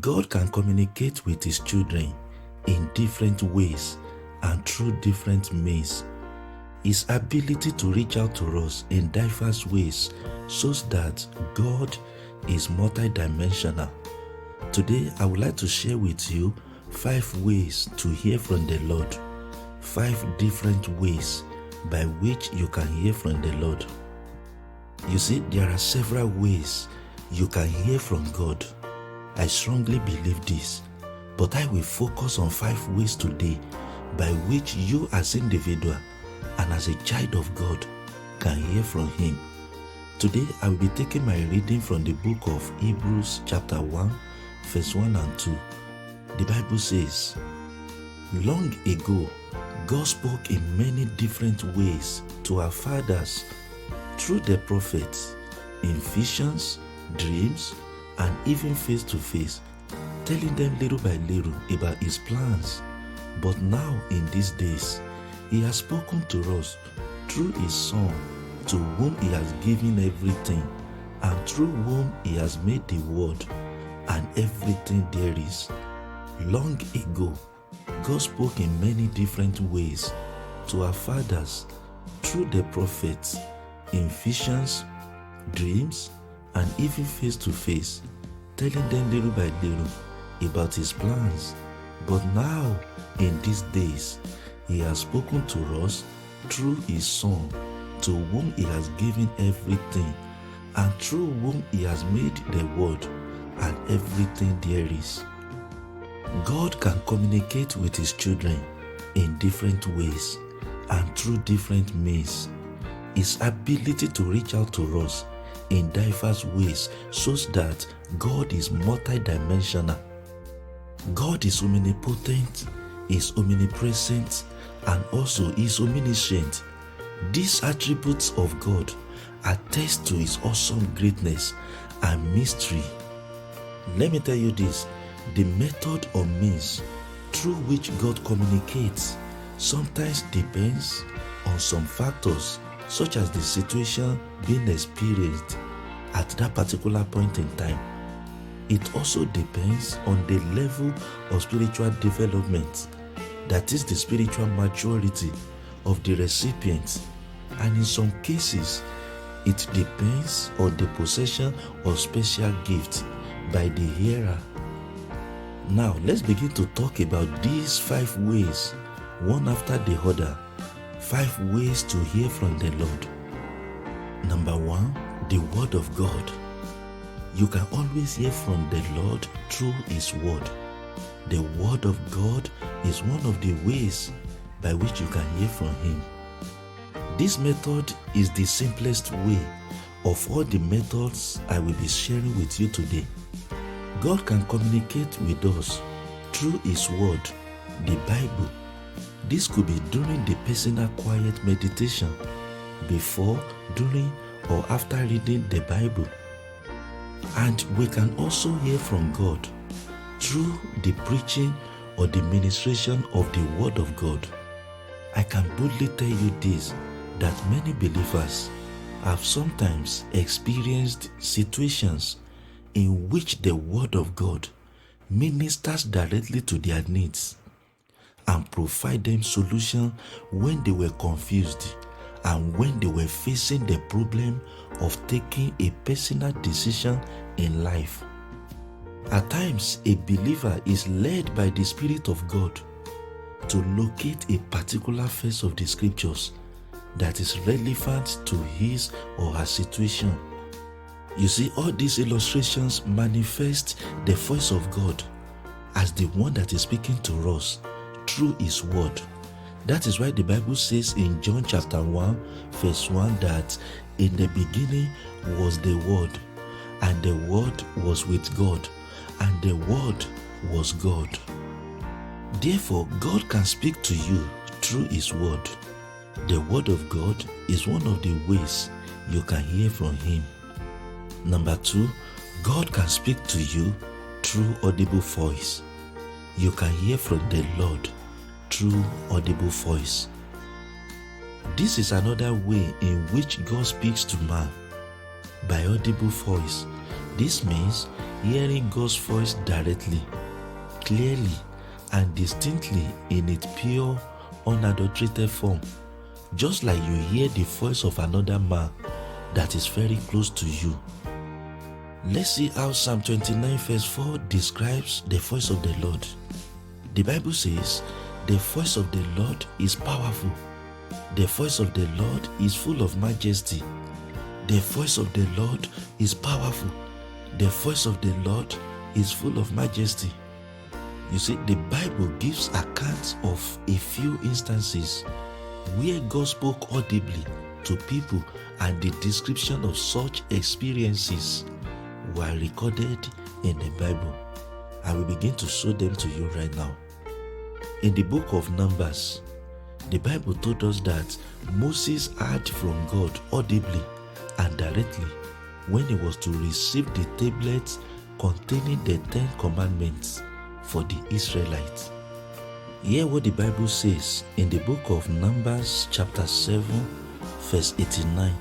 God can communicate with His children in different ways and through different means. His ability to reach out to us in diverse ways shows that God is multidimensional. Today, I would like to share with you five ways to hear from the Lord, five different ways by which you can hear from the Lord. You see, there are several ways you can hear from God. I strongly believe this, but I will focus on five ways today by which you, as individual and as a child of God, can hear from Him. Today, I will be taking my reading from the book of Hebrews, chapter 1, verse 1 and 2. The Bible says, Long ago, God spoke in many different ways to our fathers through the prophets, in visions, dreams, and even face to face, telling them little by little about His plans. But now, in these days, He has spoken to us through His Son, to whom He has given everything, and through whom He has made the world and everything there is. Long ago, God spoke in many different ways to our fathers through the prophets, in visions, dreams, and even face to face, telling them little by little about His plans. But now, in these days, He has spoken to us through His Son, to whom He has given everything, and through whom He has made the world and everything there is. God can communicate with His children in different ways and through different means. His ability to reach out to us in diverse ways shows that God is multidimensional. God is omnipotent, is omnipresent, and also is omniscient. These attributes of God attest to His awesome greatness and mystery. Let me tell you this the method or means through which God communicates sometimes depends on some factors, such as the situation being experienced at that particular point in time. It also depends on the level of spiritual development, that is, the spiritual maturity of the recipient. And in some cases, it depends on the possession of special gifts by the hearer now, let's begin to talk about these five ways, one after the other. Five ways to hear from the Lord. Number one, the Word of God. You can always hear from the Lord through His Word. The Word of God is one of the ways by which you can hear from Him. This method is the simplest way of all the methods I will be sharing with you today. God can communicate with us through His Word, the Bible. This could be during the personal quiet meditation, before, during, or after reading the Bible. And we can also hear from God through the preaching or the ministration of the Word of God. I can boldly tell you this that many believers have sometimes experienced situations in which the Word of God ministers directly to their needs and provide them solution when they were confused and when they were facing the problem of taking a personal decision in life. At times, a believer is led by the Spirit of God to locate a particular verse of the scriptures that is relevant to his or her situation you see, all these illustrations manifest the voice of God as the one that is speaking to us through His Word. That is why the Bible says in John chapter 1, verse 1 that in the beginning was the Word, and the Word was with God, and the Word was God. Therefore, God can speak to you through His Word. The Word of God is one of the ways you can hear from Him. Number two, God can speak to you through audible voice. You can hear from the Lord through audible voice. This is another way in which God speaks to man by audible voice. This means hearing God's voice directly, clearly, and distinctly in its pure, unadulterated form, just like you hear the voice of another man that is very close to you. Let's see how Psalm 29, verse 4 describes the voice of the Lord. The Bible says, The voice of the Lord is powerful. The voice of the Lord is full of majesty. The voice of the Lord is powerful. The voice of the Lord is full of majesty. You see, the Bible gives accounts of a few instances where God spoke audibly to people, and the description of such experiences were recorded in the Bible. I will begin to show them to you right now. In the book of Numbers, the Bible told us that Moses heard from God audibly and directly when he was to receive the tablets containing the Ten Commandments for the Israelites. Hear what the Bible says in the book of Numbers, chapter 7, verse 89.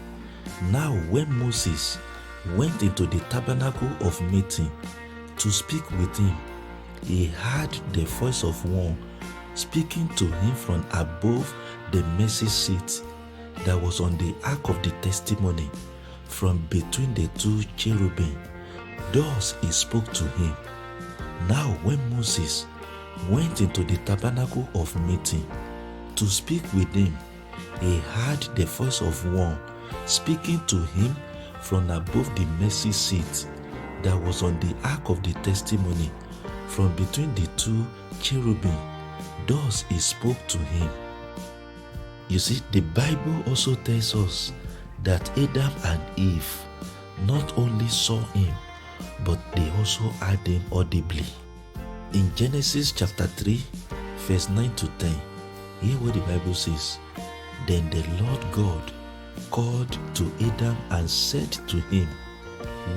Now, when Moses went into the tabernacle of meeting to speak with him, he heard the voice of one speaking to him from above the mercy seat that was on the ark of the testimony from between the two cherubim. Thus he spoke to him. Now, when Moses went into the tabernacle of meeting to speak with him, he heard the voice of one speaking to him from above the mercy seat that was on the ark of the testimony from between the two cherubim. Thus he spoke to him. You see, the Bible also tells us that Adam and Eve not only saw him, but they also heard him audibly. In Genesis chapter 3, verse 9 to 10, hear what the Bible says. Then the Lord God called to Adam and said to him,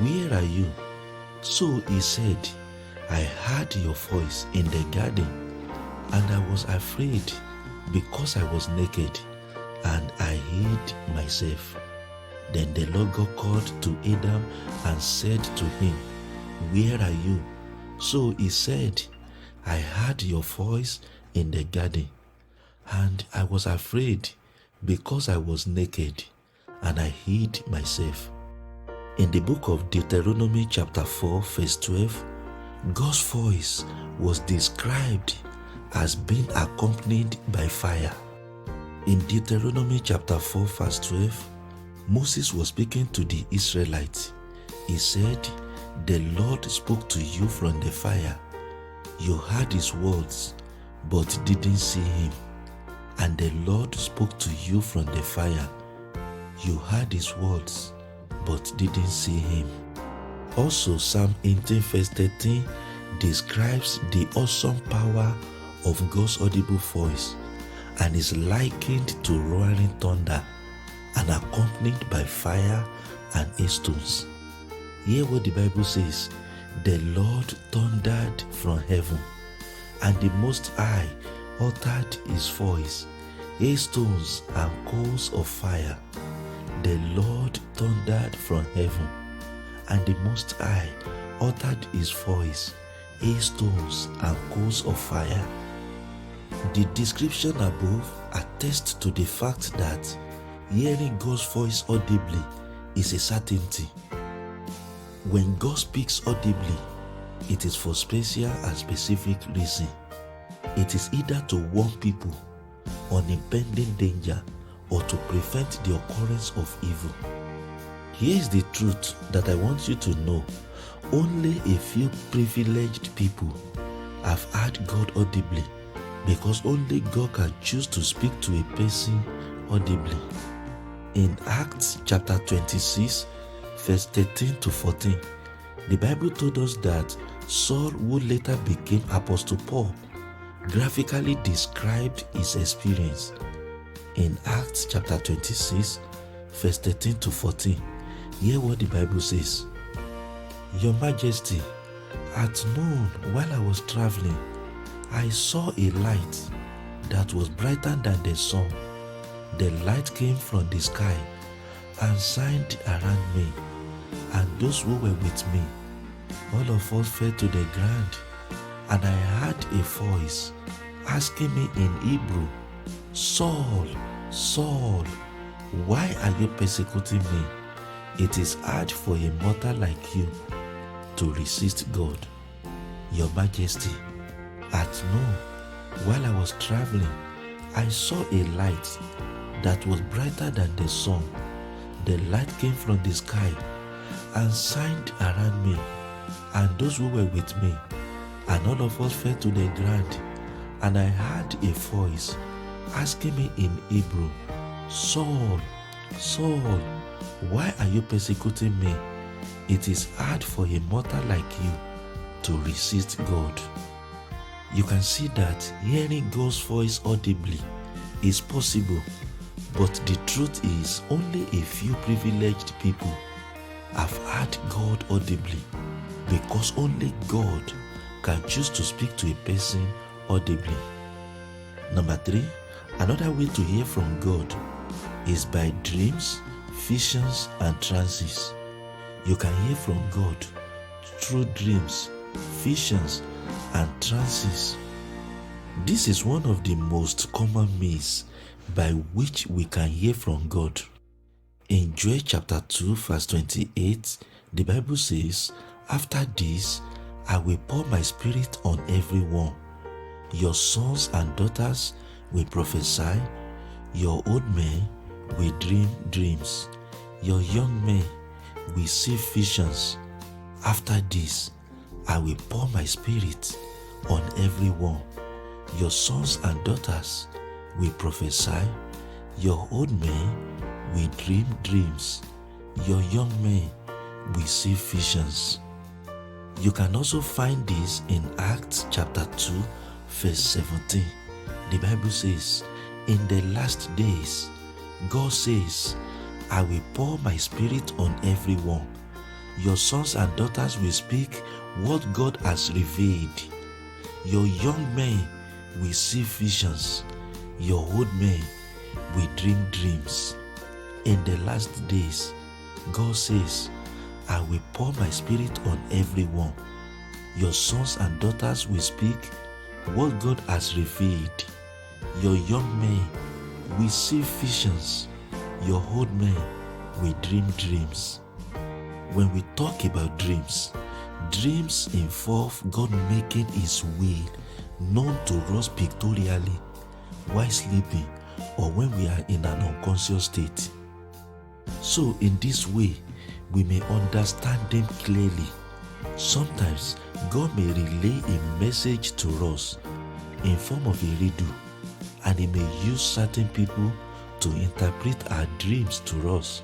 Where are you? So he said, I heard your voice in the garden, and I was afraid because I was naked, and I hid myself. Then the Lord God called to Adam and said to him, Where are you? So he said, I heard your voice in the garden, and I was afraid because I was naked, and I hid myself. In the book of Deuteronomy, chapter 4, verse 12, God's voice was described as being accompanied by fire. In Deuteronomy chapter 4, verse 12, Moses was speaking to the Israelites. He said, The Lord spoke to you from the fire. You heard his words, but didn't see him. And the Lord spoke to you from the fire. You heard his words, but didn't see him. Also, Psalm 18, verse 13 describes the awesome power of God's audible voice and is likened to roaring thunder and accompanied by fire and hailstones. Hear what the Bible says The Lord thundered from heaven, and the Most High uttered his voice, hailstones and coals of fire. The Lord thundered from heaven, and the Most High uttered his voice, hailstones and coals of fire. The description above attests to the fact that hearing God's voice audibly is a certainty. When God speaks audibly, it is for special and specific reason. It is either to warn people on impending danger or to prevent the occurrence of evil. Here is the truth that I want you to know. Only a few privileged people have heard God audibly because only God can choose to speak to a person audibly. In Acts chapter 26, verse 13 to 14, the Bible told us that Saul, who later became Apostle Paul, graphically described his experience. In Acts chapter 26, verse 13 to 14, hear what the Bible says Your Majesty, at noon while I was traveling, I saw a light that was brighter than the sun the light came from the sky and shined around me and those who were with me. all of us fell to the ground, and I heard a voice asking me in Hebrew, Saul, Saul, why are you persecuting me? It is hard for a mortal like you to resist God. Your Majesty, at noon, while I was traveling, I saw a light that was brighter than the sun. The light came from the sky and shined around me and those who were with me. And all of us fell to the ground. And I heard a voice asking me in Hebrew, Saul, Saul, why are you persecuting me? It is hard for a mortal like you to resist God. You can see that hearing God's voice audibly is possible, but the truth is only a few privileged people have heard God audibly because only God can choose to speak to a person audibly. Number three, another way to hear from God is by dreams, visions, and trances. You can hear from God through dreams, visions, and trances. This is one of the most common means by which we can hear from God. In Joel chapter 2, verse 28, the Bible says, After this, I will pour my spirit on everyone. Your sons and daughters will prophesy, your old men will dream dreams, your young men will see visions. After this, I will pour my spirit on everyone. Your sons and daughters will prophesy, your old men will dream dreams, your young men will see visions. You can also find this in Acts chapter 2, verse 17. The Bible says, In the last days, God says, I will pour my spirit on everyone. Your sons and daughters will speak what God has revealed. Your young men will see visions. Your old men will dream dreams. In the last days, God says, I will pour my spirit on everyone. Your sons and daughters will speak what God has revealed. Your young men will see visions. Your old men will dream dreams. When we talk about dreams, dreams involve God making His will known to us pictorially while sleeping or when we are in an unconscious state. So, in this way, we may understand them clearly. Sometimes God may relay a message to us in form of a riddle, and He may use certain people to interpret our dreams to us.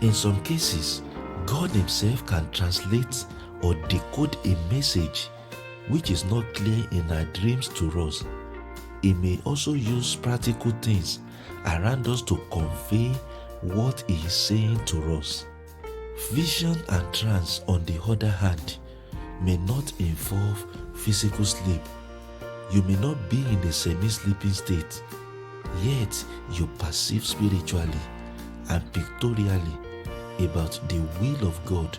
In some cases, God Himself can translate or decode a message which is not clear in our dreams to us. He may also use practical things around us to convey what He is saying to us. Vision and trance, on the other hand, may not involve physical sleep. You may not be in a semi sleeping state, yet you perceive spiritually and pictorially about the will of God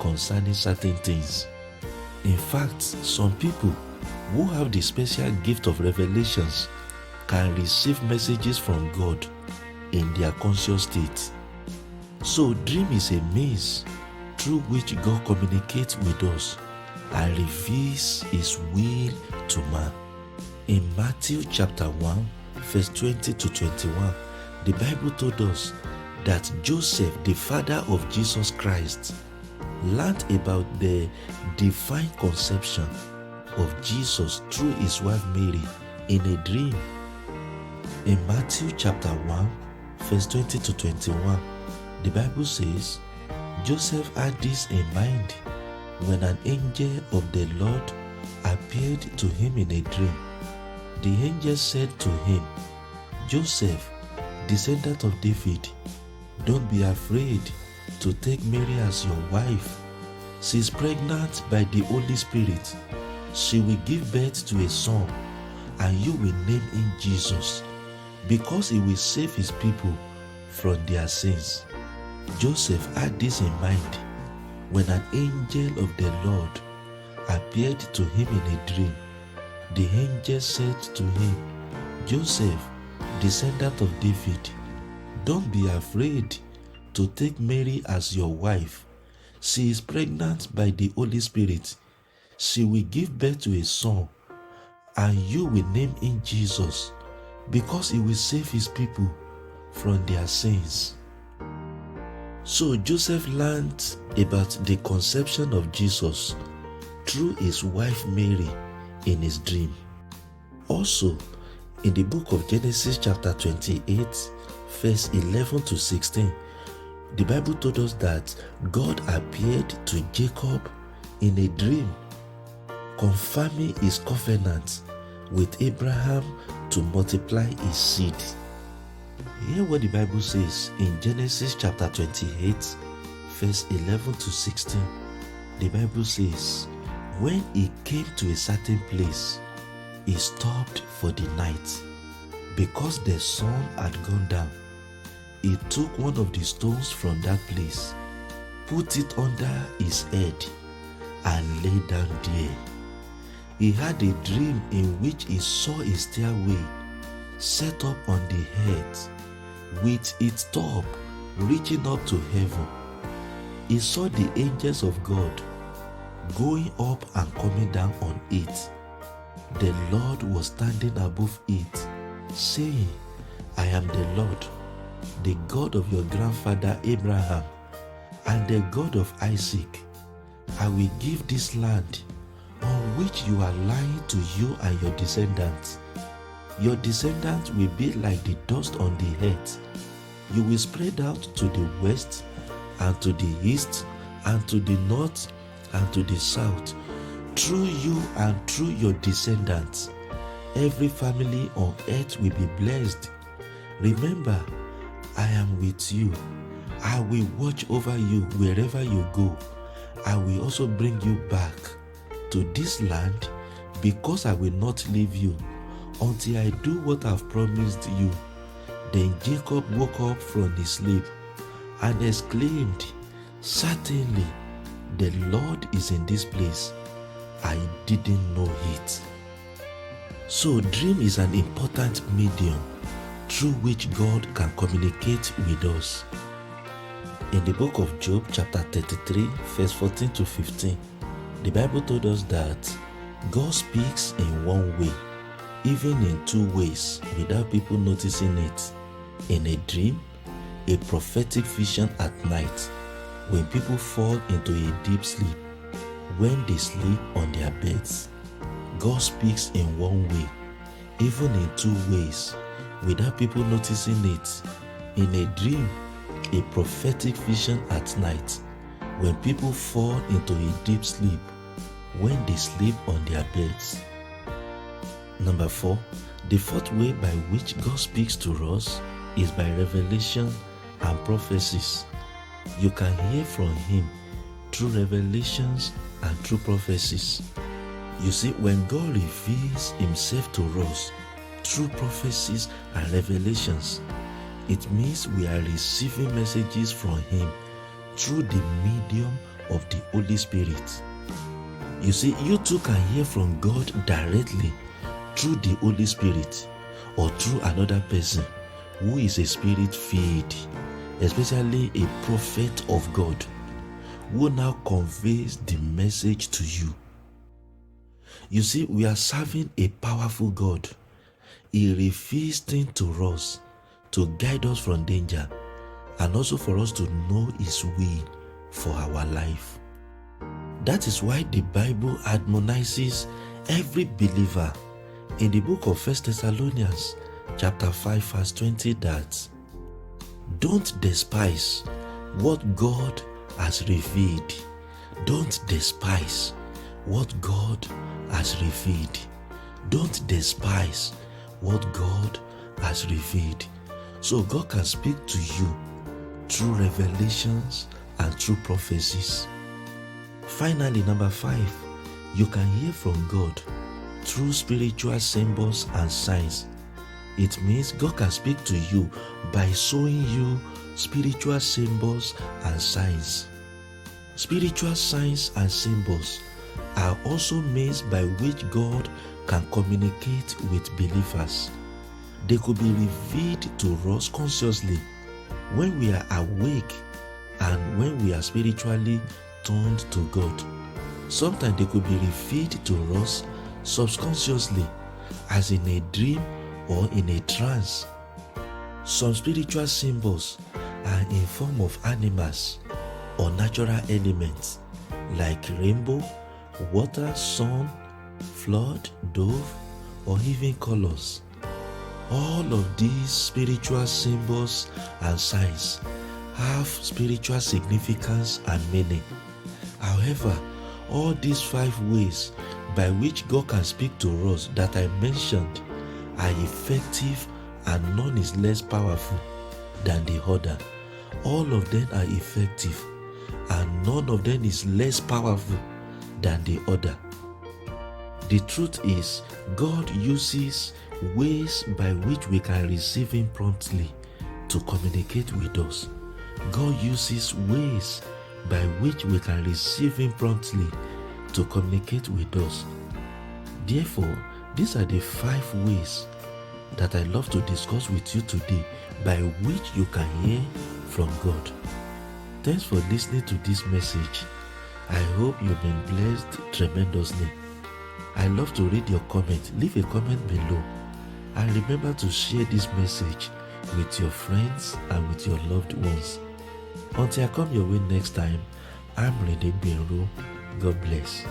concerning certain things. In fact, some people who have the special gift of revelations can receive messages from God in their conscious state. So, dream is a means through which God communicates with us and reveals His will to man. In Matthew chapter 1, verse 20 to 21, the Bible told us that Joseph, the father of Jesus Christ, learned about the divine conception of Jesus through his wife Mary in a dream. In Matthew chapter 1, verse 20 to 21, the Bible says, Joseph had this in mind when an angel of the Lord appeared to him in a dream. The angel said to him, Joseph, descendant of David, don't be afraid to take Mary as your wife. She is pregnant by the Holy Spirit. She will give birth to a son, and you will name him Jesus, because he will save his people from their sins. Joseph had this in mind when an angel of the Lord appeared to him in a dream. The angel said to him, Joseph, descendant of David, don't be afraid to take Mary as your wife. She is pregnant by the Holy Spirit. She will give birth to a son, and you will name him Jesus, because he will save his people from their sins. So Joseph learned about the conception of Jesus through his wife Mary in his dream. Also, in the book of Genesis, chapter 28, verse 11 to 16, the Bible told us that God appeared to Jacob in a dream, confirming his covenant with Abraham to multiply his seed. Hear what the Bible says in Genesis chapter 28, verse 11 to 16. The Bible says, When he came to a certain place, he stopped for the night. Because the sun had gone down, he took one of the stones from that place, put it under his head, and lay down there. He had a dream in which he saw a stairway set up on the head with its top reaching up to heaven. He saw the angels of God going up and coming down on it. The Lord was standing above it, saying, I am the Lord, the God of your grandfather Abraham, and the God of Isaac. I will give this land on which you are lying to you and your descendants. Your descendants will be like the dust on the earth. You will spread out to the west and to the east and to the north and to the south. Through you and through your descendants, every family on earth will be blessed. Remember, I am with you. I will watch over you wherever you go. I will also bring you back to this land because I will not leave you until I do what I've promised you. Then Jacob woke up from his sleep and exclaimed, Certainly, the Lord is in this place. I didn't know it. So, dream is an important medium through which God can communicate with us. In the book of Job, chapter 33, verse 14 to 15, the Bible told us that God speaks in one way, even in two ways, without people noticing it. In a dream, a prophetic vision at night, when people fall into a deep sleep, when they sleep on their beds. God speaks in one way, even in two ways, without people noticing it. In a dream, a prophetic vision at night, when people fall into a deep sleep, when they sleep on their beds. Number four, the fourth way by which God speaks to us is by revelation and prophecies. You can hear from Him through revelations and through prophecies. You see, when God reveals Himself to us through prophecies and revelations, it means we are receiving messages from Him through the medium of the Holy Spirit. You see, you too can hear from God directly through the Holy Spirit or through another person who is a spirit filled, especially a prophet of God who now conveys the message to you. You see, we are serving a powerful God. He reveals things to us to guide us from danger and also for us to know His will for our life. That is why the Bible admonishes every believer in the book of 1 Thessalonians chapter 5 verse 20 that don't despise what God has revealed. Don't despise what God has revealed. Don't despise what God has revealed. So God can speak to you through revelations and through prophecies. Finally, number five, you can hear from God through spiritual symbols and signs. It means God can speak to you by showing you spiritual symbols and signs. Spiritual signs and symbols are also means by which God can communicate with believers. They could be revealed to us consciously when we are awake and when we are spiritually turned to God. Sometimes they could be revealed to us subconsciously as in a dream or in a trance. Some spiritual symbols are in form of animals or natural elements like rainbow, water, sun, flood, dove, or even colors. All of these spiritual symbols and signs have spiritual significance and meaning. However, all these five ways by which God can speak to us that I mentioned are effective and none is less powerful than the other. All of them are effective and none of them is less powerful than the other. The truth is, God uses ways by which we can receive Him promptly to communicate with us. God uses ways by which we can receive Him promptly to communicate with us. Therefore, these are the five ways that I love to discuss with you today by which you can hear from God. Thanks for listening to this message. I hope you've been blessed tremendously. I love to read your comment. Leave a comment below. And remember to share this message with your friends and with your loved ones. Until I come your way next time, I'm Rin Degbenro. God bless.